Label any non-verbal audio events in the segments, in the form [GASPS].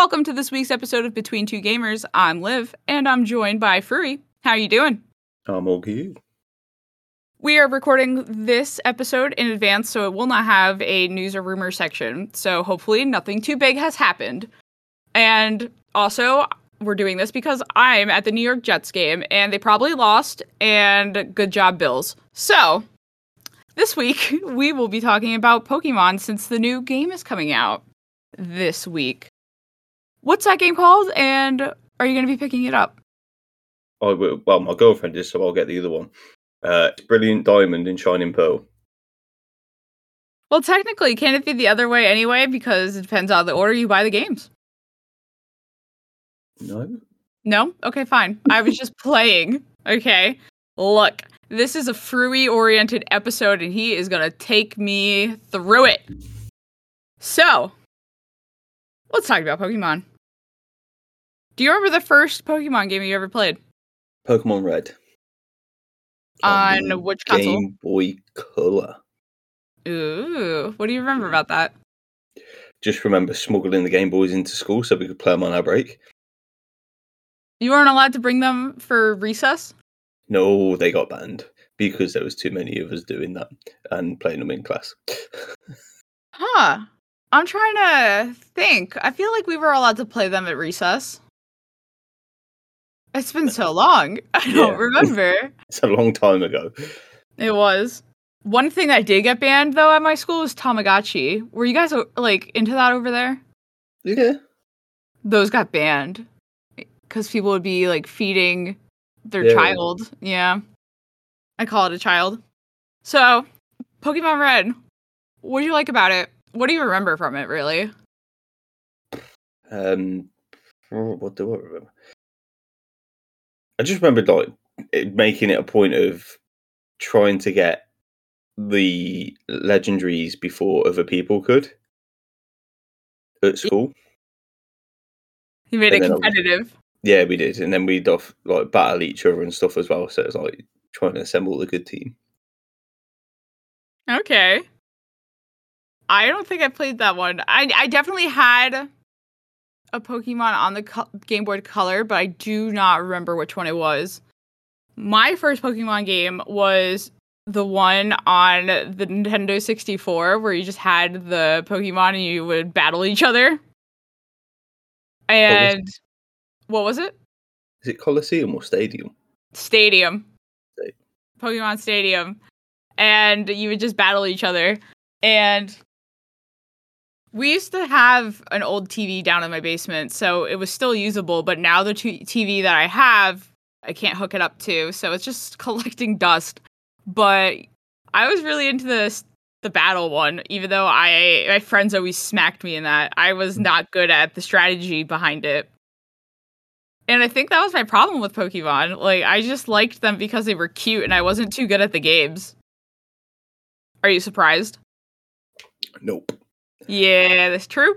Welcome to this week's episode of Between Two Gamers. I'm Liv, and I'm joined by Fruri. How are you doing? I'm good. We are recording this episode in advance, so it will not have a news or rumor section. So hopefully, nothing too big has happened. And also, we're doing this because I'm at the New York Jets game, and they probably lost. And good job, Bills. So this week [LAUGHS] we will be talking about Pokemon since the new game is coming out this week. What's that game called? And are you going to be picking it up? I will, well, my girlfriend is, so I'll get the other one. Uh, it's Brilliant Diamond and Shining Pearl. Well, technically, can it be the other way anyway? Because it depends on the order you buy the games. No. No? Okay, fine. I was just [LAUGHS] playing. Okay. Look, this is a Frui oriented episode, and he is going to take me through it. So, let's talk about Pokemon. Do you remember the first Pokemon game you ever played? Pokemon Red. On the which console? Game Boy Color. Ooh, what do you remember about that? Just remember smuggling the Game Boys into school so we could play them on our break. You weren't allowed to bring them for recess? No, they got banned because there was too many of us doing that and playing them in class. [LAUGHS] Huh. I'm trying to think. I feel like we were allowed to play them at recess. It's been so long. [LAUGHS] I don't remember. [LAUGHS] it's a long time ago. It was. One thing that did get banned though at my school was Tamagotchi. Were you guys like into that over there? Yeah. Those got banned because people would be like feeding their Yeah. child. Yeah, I call it a child. So, Pokemon Red. What do you like about it? What do you remember from it, really? Um, what do I remember? I just remembered like it, making it a point of trying to get the legendaries before other people could at school. You made it And I was- competitive. Yeah, we did, and then we'd off like battle each other and stuff as well. So it's like trying to assemble the good team. Okay. I don't think I played that one. I I definitely had a Pokemon on the co- Game Boy Color, but I do not remember which one it was. My first Pokemon game was the one on the Nintendo 64 where you just had the Pokemon and you would battle each other. And what was it? Is it Colosseum or Stadium? Stadium. Sta- Pokemon Stadium. And you would just battle each other. And we used to have an old TV down in my basement, so it was still usable, but now the t- TV that I have, I can't hook it up to, so it's just [LAUGHS] collecting dust. But I was really into this the battle one, even though I my friends always smacked me in that. I was not good at the strategy behind it. And I think that was my problem with Pokemon. Like I just liked them because they were cute and I wasn't too good at the games. Are you surprised? Nope. Yeah, that's true.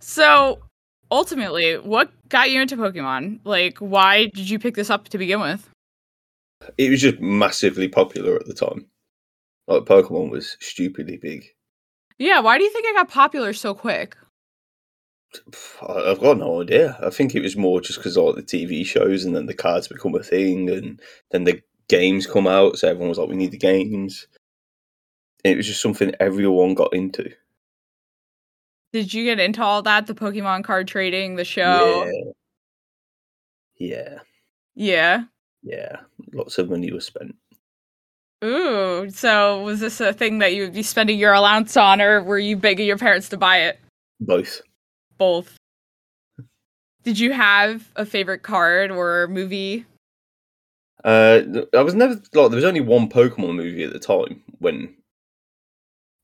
So, ultimately, what got you into Pokemon? Like why did you pick this up to begin with? It was just massively popular at the time. Like Pokemon was stupidly big. Yeah, why do you think it got popular so quick? I've got no idea. I think it was more just because like the TV shows and then the cards become a thing and then the games come out, so everyone was like, "We need the games." It was just something everyone got into. Did you get into all that? The Pokemon card trading, the show? Yeah, Yeah. yeah. Lots of money was spent. Ooh, so was this a thing that you would be spending your allowance on, or were you begging your parents to buy it? Both. Both. Did you have a favorite card or movie? Uh, I was never like there was only one Pokemon movie at the time when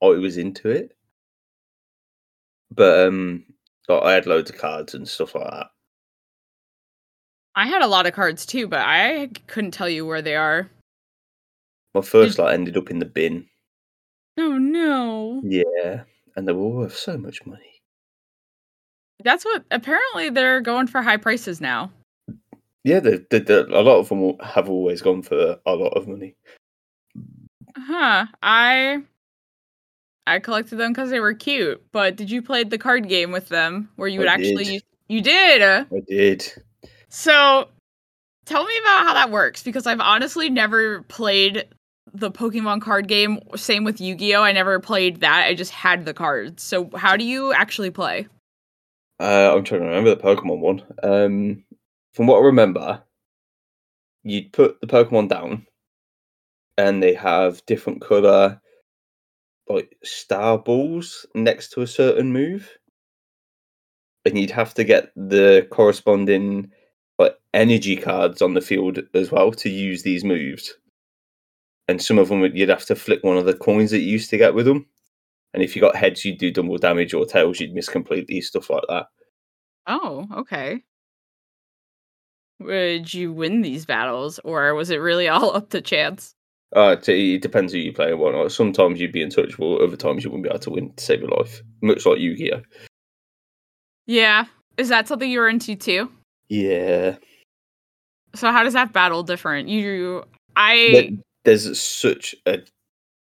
I was into it, but um, like, I had loads of cards and stuff like that. I had a lot of cards too, but I couldn't tell you where they are. My first lot ended up in the bin. Oh no. Yeah, and they were worth so much money. That's what apparently they're going for high prices now. Yeah, they, they, they- a lot of them have always gone for a lot of money. Huh. I I collected them because they were cute. But did you play the card game with them where you would I actually? did. You did. I did. So, tell me about how that works because I've honestly never played the Pokemon card game. Same with Yu Gi Oh! I never played that. I just had the cards. So, how do you actually play? Uh, I'm trying to remember the Pokemon one. Um, from what I remember, you'd put the Pokemon down, and they have different color, like star balls next to a certain move, and you'd have to get the corresponding like energy cards on the field as well to use these moves. And some of them you'd have to flick one of the coins that you used to get with them. And if you got heads, you'd do double damage, or tails, you'd miss completely, stuff like that. Oh, okay. Would you win these battles, or was it really [LAUGHS] all up to chance? Uh, it, it depends who you play and whatnot. Sometimes you'd be untouchable, other times you wouldn't be able to win to save your life. Much like Yu Gi Oh! Yeah. Is that something you were into too? Yeah. So how does that battle different? You, I, There's such a,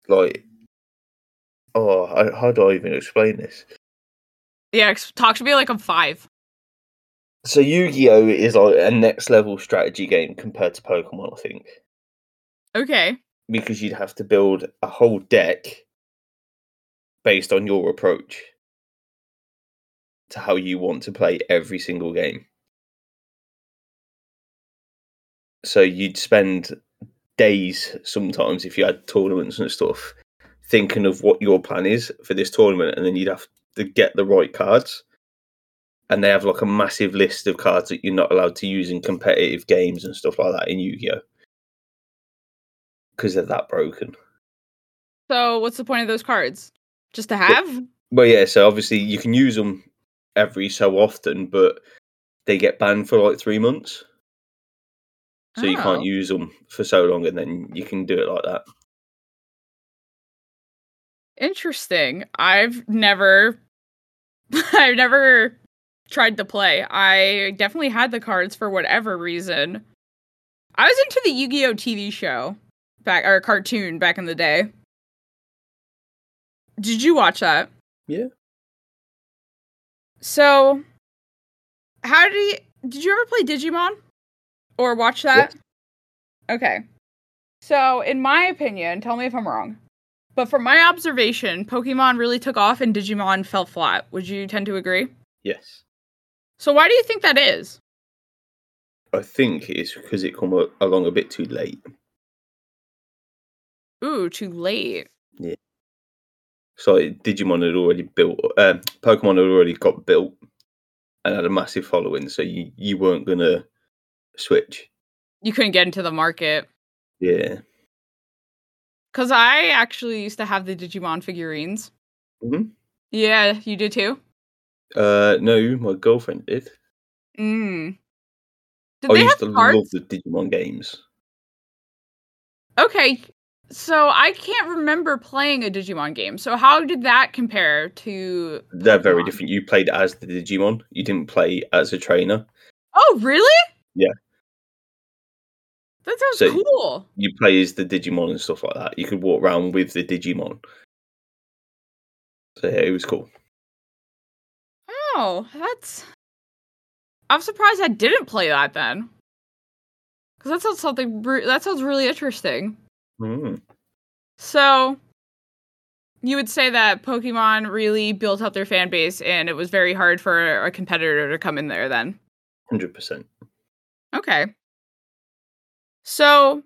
like, oh, I, how do I even explain this? yeah, ex- talk to me like I'm five. So Yu Gi Oh! is like a next level strategy game compared to Pokemon, I think. Okay. Because you'd have to build a whole deck based on your approach to how you want to play every single game. So you'd spend days sometimes if you had tournaments and stuff thinking of what your plan is for this tournament and then you'd have to get the right cards and they have like a massive list of cards that you're not allowed to use in competitive games and stuff like that in Yu-Gi-Oh because they're that broken. So what's the point of those cards? Just to have? Well, yeah. So obviously you can use them every so often, but they get banned for like three months. So you Oh. can't use them for so long, and then you can do it like that. Interesting. I've never [LAUGHS] I've never tried to play. I definitely had the cards for whatever reason. I was into the Yu-Gi-Oh TV show back or cartoon back in the day. Did you watch that? Yeah. So how did you did you ever play Digimon? Or watch that? Okay. So in my opinion, tell me if I'm wrong. But from my observation, Pokemon really took off and Digimon fell flat. Would you tend to agree? Yes, So why do you think that is? I think it's because it come along a bit too late. Ooh, too late. Yeah. So Digimon had already built, uh, Pokemon had already got built and had a massive following, so you you weren't gonna switch. You couldn't get into the market. Yeah. Cause I actually used to have the Digimon figurines. Mhm. Yeah, you did too? Uh, no, my girlfriend did. Mm. Did I they used have to cards? love the Digimon games. Okay, so I can't remember playing a Digimon game. So how did that compare to? They're very different. You played as the Digimon. You didn't play as a trainer. Oh, really? Yeah. That sounds So- cool. You play as the Digimon and stuff like that. You could walk around with the Digimon. So yeah, it was cool. Oh, that's. I'm surprised I didn't play that then. Because that sounds something. That sounds really interesting. Mm. So, you would say that Pokemon really built up their fan base, and it was very hard for a competitor to come in there. Then, Hundred percent. okay. So,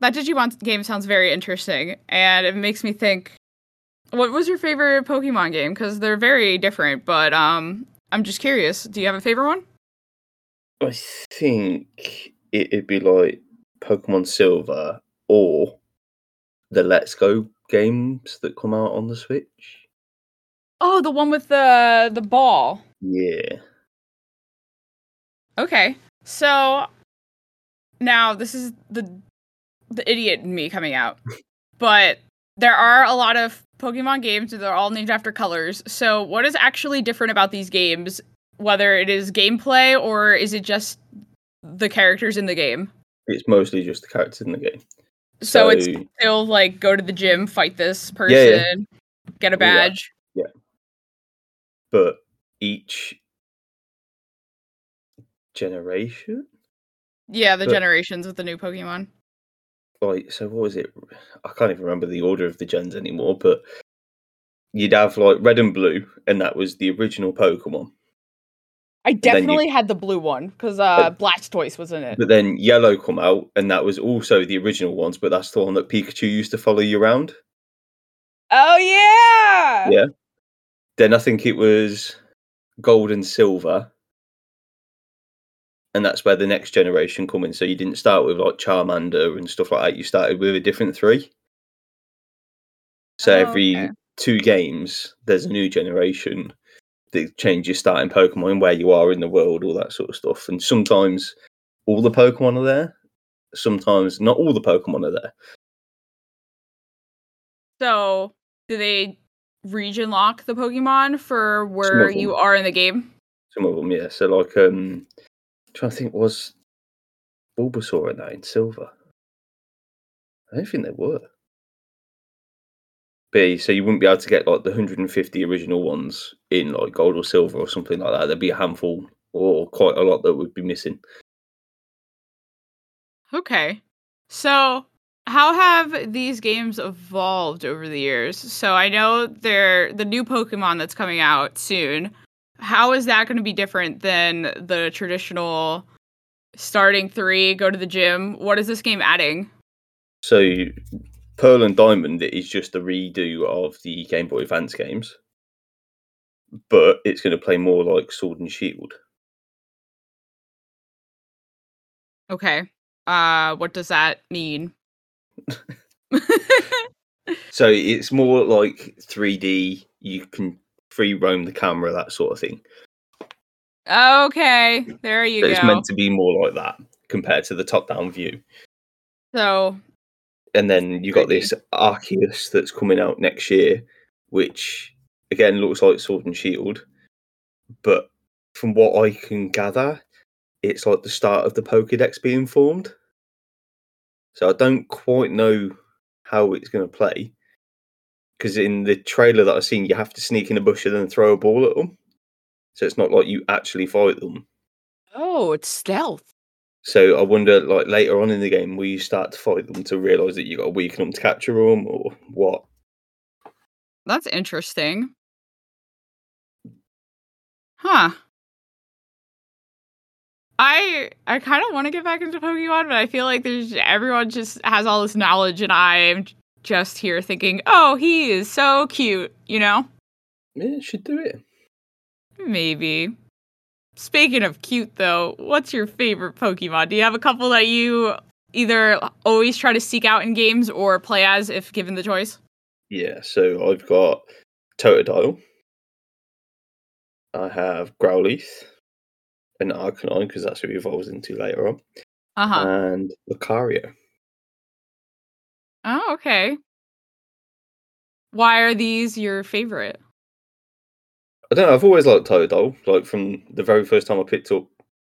that Digimon game sounds very interesting, and it makes me think. What was your favorite Pokemon game? Because they're very different, but um, I'm just curious. Do you have a favorite one? I think it'd be like Pokemon Silver or the Let's Go games that come out on the Switch. Oh, the one with the the ball. Yeah. Okay. So now this is the the idiot in me coming out. [LAUGHS] but there are a lot of Pokemon games and they're all named after colors. So what is actually different about these games whether it is gameplay or is it just the characters in the game? It's mostly just the characters in the game. So, it's So- still like go to the gym, fight this person. Yeah, yeah. get a badge. Yeah. badge. but each generation, Yeah, the But- generations with the new Pokemon. like, so what was it? I can't even remember the order of the gens anymore, but you'd have like red and blue, and that was the original Pokemon. I then you- definitely had the blue one because uh, Blastoise was in it. But then yellow come out, and that was also the original ones, but that's the one that Pikachu used to follow you around. Oh yeah. Yeah. Then I think it was gold and silver. And that's where the next generation come in. So you didn't start with like Charmander and stuff like that. You started with a different three. So Oh, every okay. two games, there's a new generation that change your starting Pokemon, where you are in the world, all that sort of stuff. And sometimes all the Pokemon are there. Sometimes not all the Pokemon are there. So, do they region lock the Pokemon for where you are in the game? Some of them, yeah. So like, um, trying to think, was Bulbasaur in that in silver? I don't think they were. Yeah, so you wouldn't be able to get like the 150 original ones in like gold or silver or something like that. There'd be a handful or quite a lot that would be missing. Okay. So, how have these games evolved over the years? So, I know they're the new Pokemon that's coming out soon. How is that going to be different than the traditional starting three, go to the gym? What is this game adding? So Pearl and Diamond is just a redo of the Game Boy Advance games, but it's going to play more like Sword and Shield. Okay. Uh, what does that mean? [LAUGHS] So it's more like 3D. You can free roam the camera, that sort of thing. okay, there you But go. it's meant to be more like that compared to the top-down view. so, And then you got this Arceus that's coming out next year, which again looks like Sword and Shield, but from what I can gather, it's like the start of the Pokédex being formed. So I don't quite know how it's going to play. Because in the trailer that I've seen, you have to sneak in a bush and then throw a ball at them. So it's not like you actually fight them. oh, it's stealth. So I wonder, like later on in the game, will you start to fight them to realise that you got to weaken them to capture them, or what? That's interesting. Huh. I I kind of want to get back into Pokemon, but I feel like there's everyone just has all this knowledge, and I'm just here thinking, oh, he is so cute, you know? Yeah, should do it. Maybe. Speaking of cute, though, what's your favorite Pokemon? Do you have a couple that you either always try to seek out in games or play as if given the choice? Yeah, so I've got Totodile. I have Growlithe and Arcanine because that's what he evolves into later on, Uh huh. and Lucario. Oh, okay. Why are these your favorite? I don't know. I've always liked Totodile. Like from the very first time I picked up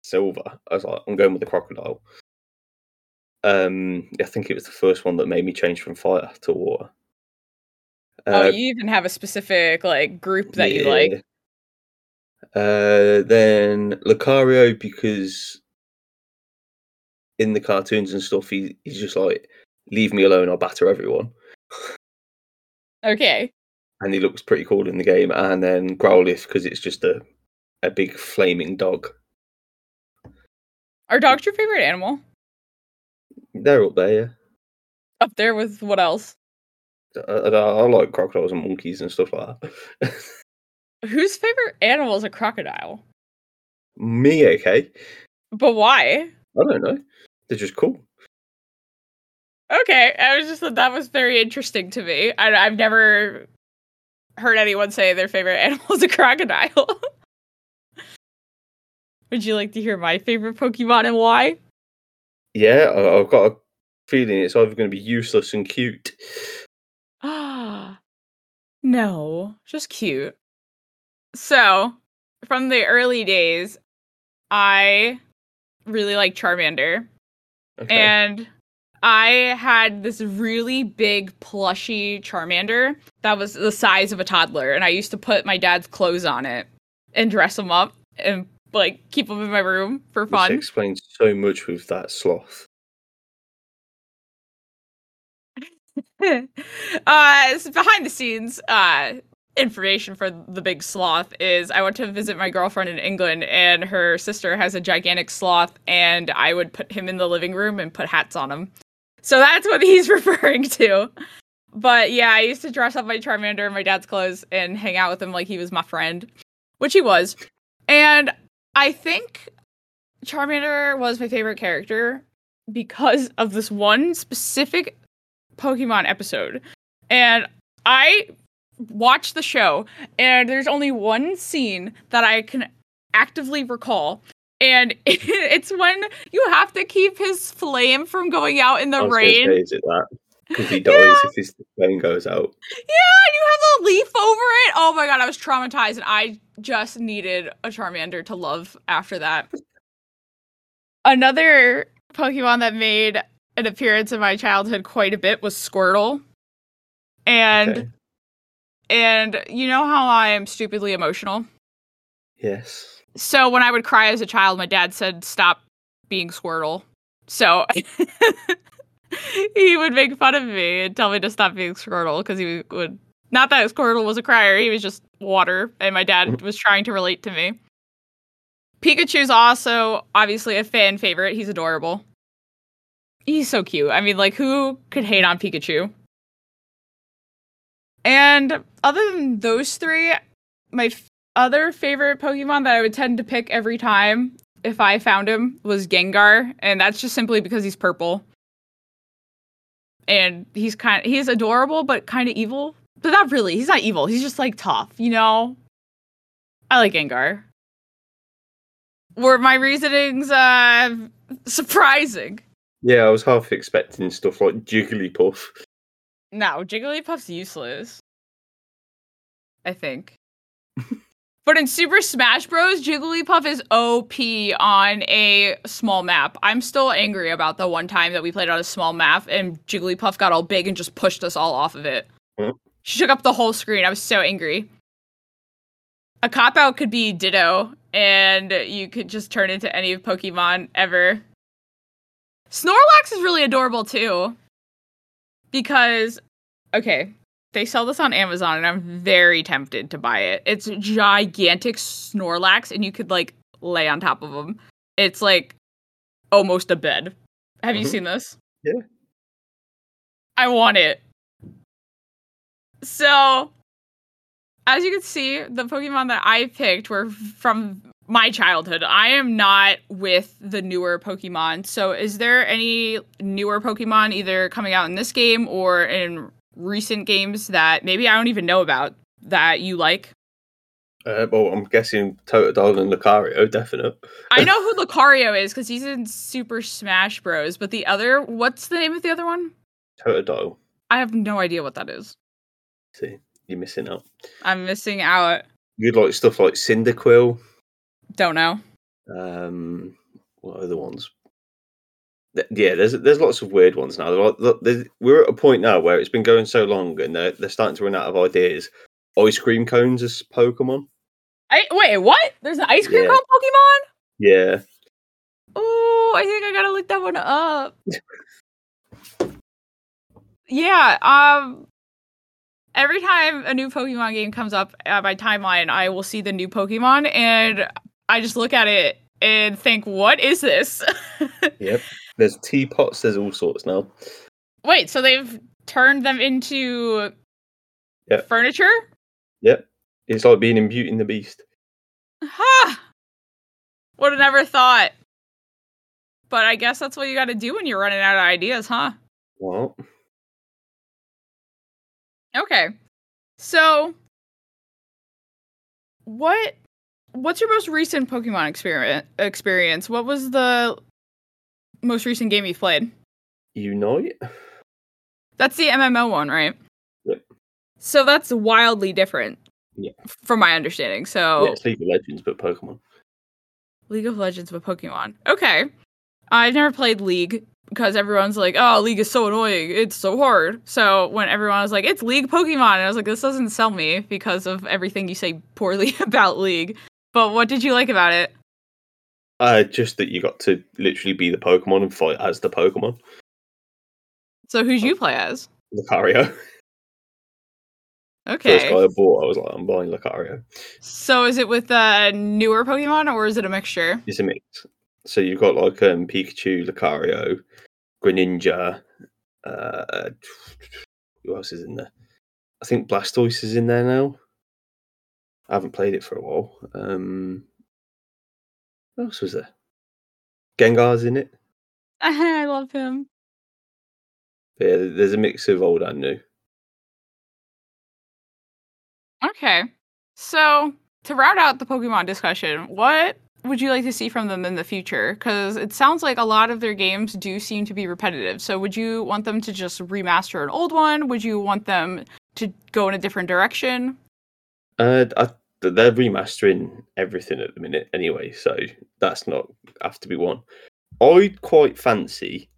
Silver, I was like, I'm going with the Crocodile. Um, I think it was the first one that made me change from fire to water. oh, Uh, you even have a specific like group that you like. Uh, then Lucario because in the cartoons and stuff, he, he's just like, leave me alone, I'll batter everyone. [LAUGHS] Okay. And he looks pretty cool in the game. And then Growlithe because it's just a, a big flaming dog. Are dogs your favorite animal? They're up there, yeah. Up there with what else? I, I, I like crocodiles and monkeys and stuff like that. [LAUGHS] Whose favorite animal is a crocodile? me, okay. But why? I don't know. They're just cool. Okay, I was just thought that was very interesting to me. I, I've never heard anyone say their favorite [LAUGHS] animal is a crocodile. [LAUGHS] Would you like to hear my favorite Pokemon and why? Yeah, I've got a feeling it's either going to be useless and cute. Ah, [GASPS] no, just cute. So, from the early days, I really like Charmander, Okay. and I had this really big plushy Charmander that was the size of a toddler, and I used to put my dad's clothes on it and dress him up and like keep him in my room for fun. This explains so much with that sloth. [LAUGHS] uh, so behind the scenes, uh, information for the big sloth is I went to visit my girlfriend in England, and her sister has a gigantic sloth, and I would put him in the living room and put hats on him. So that's what [LAUGHS] he's referring to. But yeah, I used to dress up my Charmander in my dad's clothes and hang out with him like he was my friend, which he was. And I think Charmander was my favorite character because of this one specific Pokemon episode. And I watched the show, and there's only one scene that I can actively recall. And [LAUGHS] it's when you have to keep his flame from going out in the rain. say, is it that? Because he dies Yeah. if his flame goes out. Yeah, you have a leaf over it. Oh my god, I was traumatized, and I just needed a Charmander to love after that. Another Pokemon that made an appearance in my childhood quite a bit was Squirtle. And Okay. and you know how I am stupidly emotional? Yes. So when I would cry as a child, my dad said stop being Squirtle. So [LAUGHS] he would make fun of me and tell me to stop being Squirtle because he would not that Squirtle was a crier, he was just water, and my dad mm. was trying to relate to me. Pikachu's also obviously a fan favorite. He's adorable. He's so cute. I mean, like, who could hate on Pikachu? And other than those three, my other favorite Pokemon that I would tend to pick every time if I found him was Gengar, and that's just simply because he's purple. And he's kind of, he's adorable but kind of evil. But not really. He's not evil. He's just like tough, you know? I like Gengar. Were my reasonings uh surprising? Yeah, I was half expecting stuff like Jigglypuff. No, Jigglypuff's useless. I think. But in Super Smash Bros, Jigglypuff is OP on a small map. I'm still angry about the one time that we played on a small map and Jigglypuff got all big and just pushed us all off of it. Hmm. She took up the whole screen. I was so angry. A cop out could be Ditto, and you could just turn into any Pokemon ever. Snorlax is really adorable too because okay they sell this on amazon and i'm very tempted to buy it it's gigantic snorlax and you could like lay on top of them it's like almost a bed have you Mhm. seen this Yeah. i want it so as you can see the pokemon that i picked were from my childhood. I am not with the newer Pokemon. So, is there any newer Pokemon either coming out in this game or in recent games that maybe I don't even know about that you like? Uh, well, I'm guessing Totodile and Lucario, definite. I know who [LAUGHS] Lucario is because he's in Super Smash Bros. But the other, what's the name of the other one? Totodile. I have no idea what that is. See, you're missing out. I'm missing out. You'd like stuff like Cyndaquil. Don't know. Um, what other ones? Yeah, there's there's lots of weird ones now. There are- look, We're at a point now where it's been going so long, and they're they're starting to run out of ideas. Ice cream cones as Pokemon. I wait. What? There's an ice cream Yeah. cone Pokemon? Yeah, Oh, I think I gotta look that one up. yeah, um every time a new Pokemon game comes up at my timeline, I will see the new Pokemon and I just look at it and think, what is this? [LAUGHS] yep. There's teapots. There's all sorts now. Wait, so they've turned them into Yeah. furniture? Yep. It's like being in Beauty and the Beast. Ha! Would have never thought. But I guess that's what you gotta do when you're running out of ideas, huh? Well. Okay. So what what's your most recent Pokemon experiment experience? What was the most recent game you've played? Unite? That's the MMO one, right? Yep. So that's wildly different. Yeah. From my understanding. So Yeah, it's League of Legends, but Pokemon. League of Legends with Pokemon. Okay. I've never played League. because everyone's like, "Oh, League is so annoying. It's so hard." So when everyone was like, "It's League Pokemon," I was like, "This doesn't sell me because of everything you say poorly [LAUGHS] about League." But what did you like about it? Uh, just that you got to literally be the Pokemon and fight as the Pokemon. So who'd you play as? Lucario. [LAUGHS] First Okay. guy I bought, I was like, I'm buying Lucario. So is it with uh, newer Pokemon or is it a mixture? It's a mix. So you've got like um, Pikachu, Lucario, Greninja. Uh, [TSK] who else is in there? I think Blastoise is in there now. I haven't played it for a while. Um, what else was there? Gengar's in it. [LAUGHS] I love him. But yeah, there's a mix of old and new. Okay. So to round out the Pokemon discussion, what would you like to see from them in the future? Because it sounds like a lot of their games do seem to be repetitive. So would you want them to just remaster an old one? Would you want them to go in a different direction? Uh, I, they're remastering everything at the minute anyway, so that's not have to be one. I'd quite fancy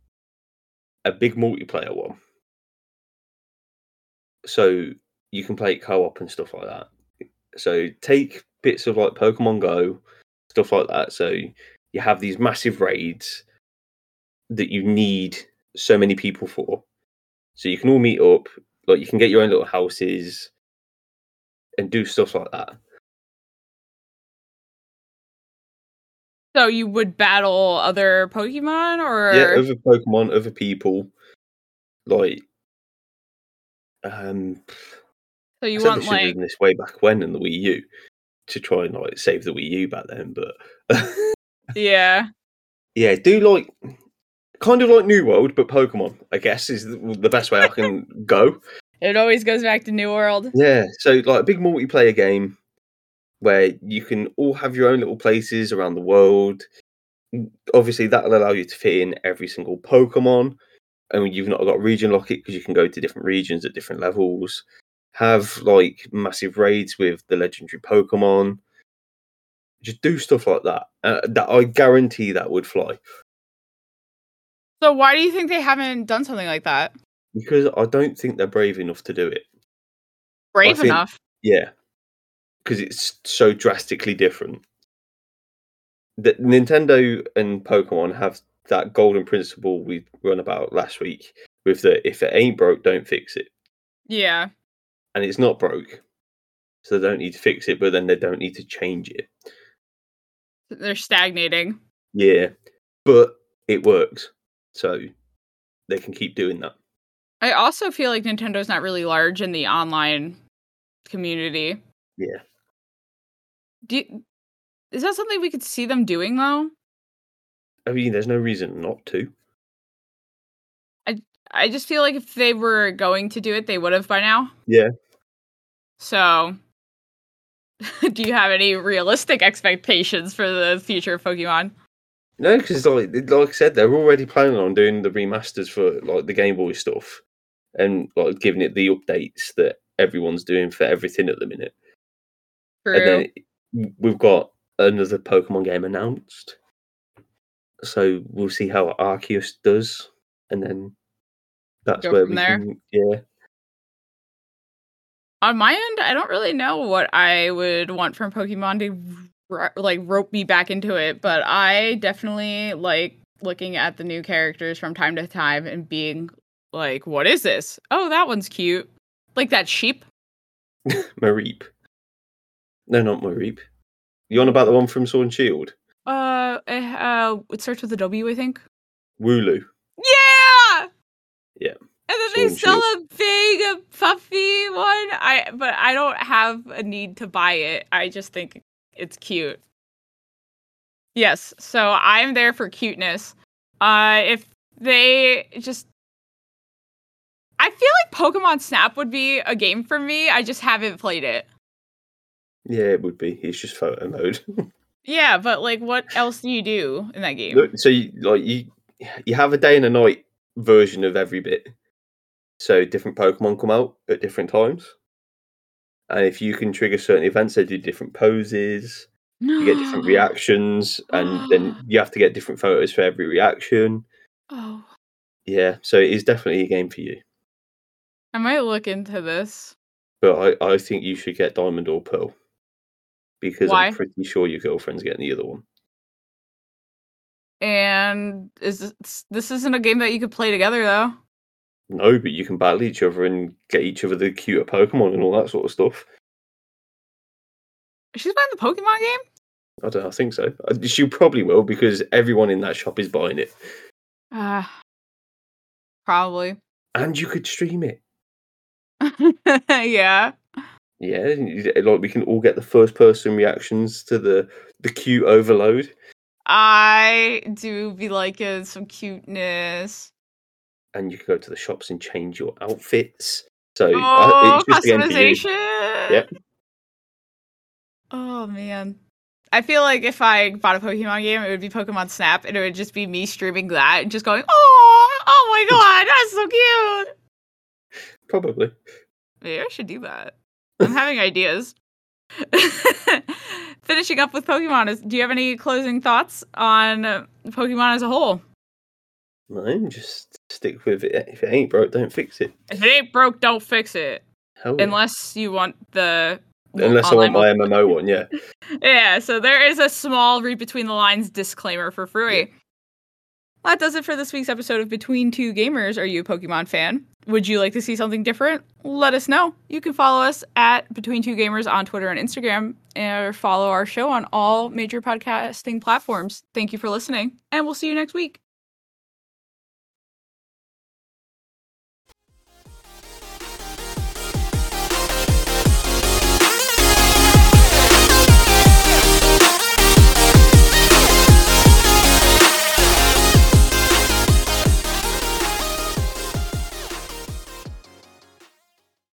a big multiplayer one, so you can play co-op and stuff like that. So take bits of like Pokemon Go, stuff like that. So you have these massive raids that you need so many people for. So you can all meet up, like you can get your own little houses and do stuff like that. So you would battle other Pokemon or Yeah, other Pokemon, other people, like um so you I want they should have like this way back when in the Wii U to try and like save the Wii U back then, but [LAUGHS] yeah. yeah, do like kind of like New World, but Pokemon. I guess is the best way I can [LAUGHS] go. It always goes back to New World. Yeah, so like a big multiplayer game where you can all have your own little places around the world. Obviously, that'll allow you to fit in every single Pokemon, and you've not got region lock it because you can go to different regions at different levels. Have like massive raids with the legendary Pokemon. Just do stuff like that. Uh, that I guarantee that would fly So why do you think they haven't done something like that? Because I don't think they're brave enough to do it. Brave think- enough. Yeah, because it's so drastically different. The, Nintendo and Pokemon have that golden principle we run about last week with the if it ain't broke, don't fix it. Yeah. And it's not broke, so they don't need to fix it, but then they don't need to change it. They're stagnating. Yeah, but it works, so they can keep doing that. I also feel like Nintendo's not really large in the online community. Yeah, Do you, is that something we could see them doing though? I mean, there's no reason not to. I just feel like if they were going to do it, they would have by now. Yeah. So, [LAUGHS] do you have any realistic expectations for the future of Pokemon? No, because like like I said, they're already planning on doing the remasters for like the Game Boy stuff, and like giving it the updates that everyone's doing for everything at the minute. True. And then we've got another Pokemon game announced, so we'll see how Arceus does, and then that's Go where we there. can yeah. On my end, I don't really know what I would want from Pokemon to like rope me back into it, but I definitely like looking at the new characters from time to time and being like, "What is this? Oh, that one's cute." Like that sheep. [LAUGHS] Mareep. No, not Mareep. You on about the one from Sword and Shield? Uh, uh, it starts with a W, I think. Wooloo. Yeah. Yeah. And then Sword they sell a big, uh, puffy one. I, but I don't have a need to buy it. I just think it's cute. Yes, so I'm there for cuteness. Uh, if they just, I feel like Pokemon Snap would be a game for me. I just haven't played it. Yeah, it would be. It's just photo mode. [LAUGHS] Yeah, but like, what else do you do in that game? So you, like you you have a day and a night version of every bit. So different Pokemon come out at different times. And if you can trigger certain events, they do different poses, you get different [GASPS] reactions, and then you have to get different photos for every reaction. Oh, Yeah, so it is definitely a game for you. I might look into this. But I, I think you should get Diamond or Pearl. Because Why? I'm pretty sure your girlfriend's getting the other one. And is this this isn't a game that you could play together though? No, but you can battle each other and get each other the cuter Pokemon and all that sort of stuff. She's playing the Pokemon game? I don't. I think so. Uh, She probably will because everyone in that shop is buying it, Uh probably. and you could stream it. [LAUGHS] yeah. Yeah, like we can all get the first person reactions to the the cute overload, I do be liking some cuteness. and you can go to the shops and change your outfits. So uh, Oh, it's just a game for you. customization. Yep. Oh man. I feel like if I bought a Pokemon game, it would be Pokemon Snap, and it would just be me streaming that and just going, "Oh, oh my [LAUGHS] god, that's so cute." Probably. Maybe I should do that. I'm having [LAUGHS] ideas. [LAUGHS] Finishing up with Pokemon, is, do you have any closing thoughts on Pokemon as a whole? No, just stick with it. If it ain't broke, don't fix it. If it ain't broke, don't fix it. Hell yeah. Unless you want the Unless I want my MMO one, yeah. [LAUGHS] Yeah, so there is a small read between the lines disclaimer for free. That does it for this week's episode of Between Two Gamers. Are you a Pokemon fan? Would you like to see something different? Let us know. You can follow us at Between Two Gamers on Twitter and Instagram, or follow our show on all major podcasting platforms. Thank you for listening, and we'll see you next week.